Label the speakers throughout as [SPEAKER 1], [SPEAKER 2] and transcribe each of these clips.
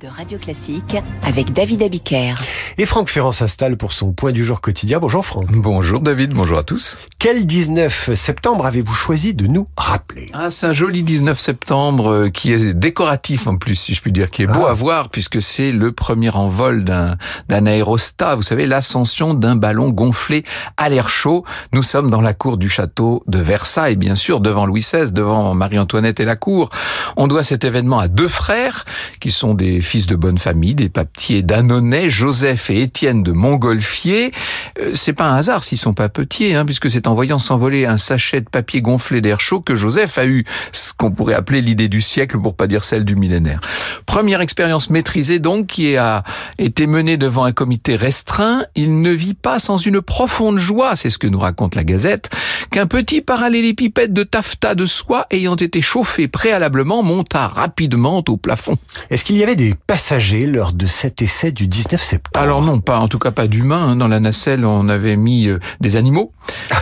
[SPEAKER 1] de Radio Classique avec David Abiker.
[SPEAKER 2] Et Franck Ferrand s'installe pour son point du jour quotidien. Bonjour Franck.
[SPEAKER 3] Bonjour David, bonjour à tous.
[SPEAKER 2] Quel 19 septembre avez-vous choisi de nous rappeler?
[SPEAKER 3] Ah, c'est un joli 19 septembre euh, qui est décoratif en plus, si je puis dire, qui est beau
[SPEAKER 2] Ah.
[SPEAKER 3] à voir puisque c'est le premier envol d'un d'un aérostat. Vous savez, l'ascension d'un ballon gonflé à l'air chaud. Nous sommes dans la cour du château de Versailles, bien sûr, devant Louis XVI, devant Marie-Antoinette et la cour. On doit cet événement à deux frères qui sont des fils de bonne famille, des papetiers d'Annonay, Joseph et Étienne de Montgolfier. Euh, C'est pas un hasard s'ils sont pas petits, hein, puisque c'est en voyant s'envoler un sachet de papier gonflé d'air chaud que Joseph a eu ce qu'on pourrait appeler l'idée du siècle, pour pas dire celle du millénaire. Première expérience maîtrisée donc, qui a été menée devant un comité restreint. Il ne vit pas sans une profonde joie, c'est ce que nous raconte la Gazette, qu'un petit parallélépipède de taffetas de soie ayant été chauffé préalablement monta rapidement au plafond.
[SPEAKER 2] Est-ce qu'il y avait des passagers lors de cet essai du 19 septembre?
[SPEAKER 3] Alors alors non, pas en tout cas pas d'humains. Hein. Dans la nacelle, on avait mis euh, des animaux.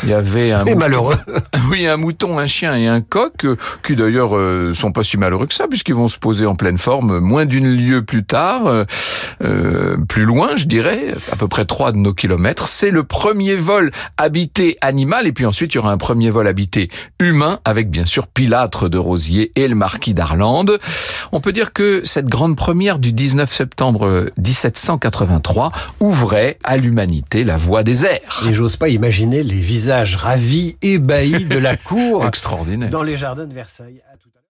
[SPEAKER 3] Il y avait un mouton,
[SPEAKER 2] malheureux.
[SPEAKER 3] oui, un mouton, un chien et un coq euh, qui d'ailleurs euh, sont pas si malheureux que ça puisqu'ils vont se poser en pleine forme moins d'une lieue plus tard, euh, plus loin, je dirais, à peu près 3 de nos kilomètres. C'est le premier vol habité animal et puis ensuite il y aura un premier vol habité humain avec bien sûr Pilâtre de Rosier et le marquis d'Arlande. On peut dire que cette grande première du 19 septembre 1783 ouvrait à l'humanité la voie des airs.
[SPEAKER 2] Et j'ose pas imaginer les visages ravis, ébahis de la cour dans les jardins de Versailles.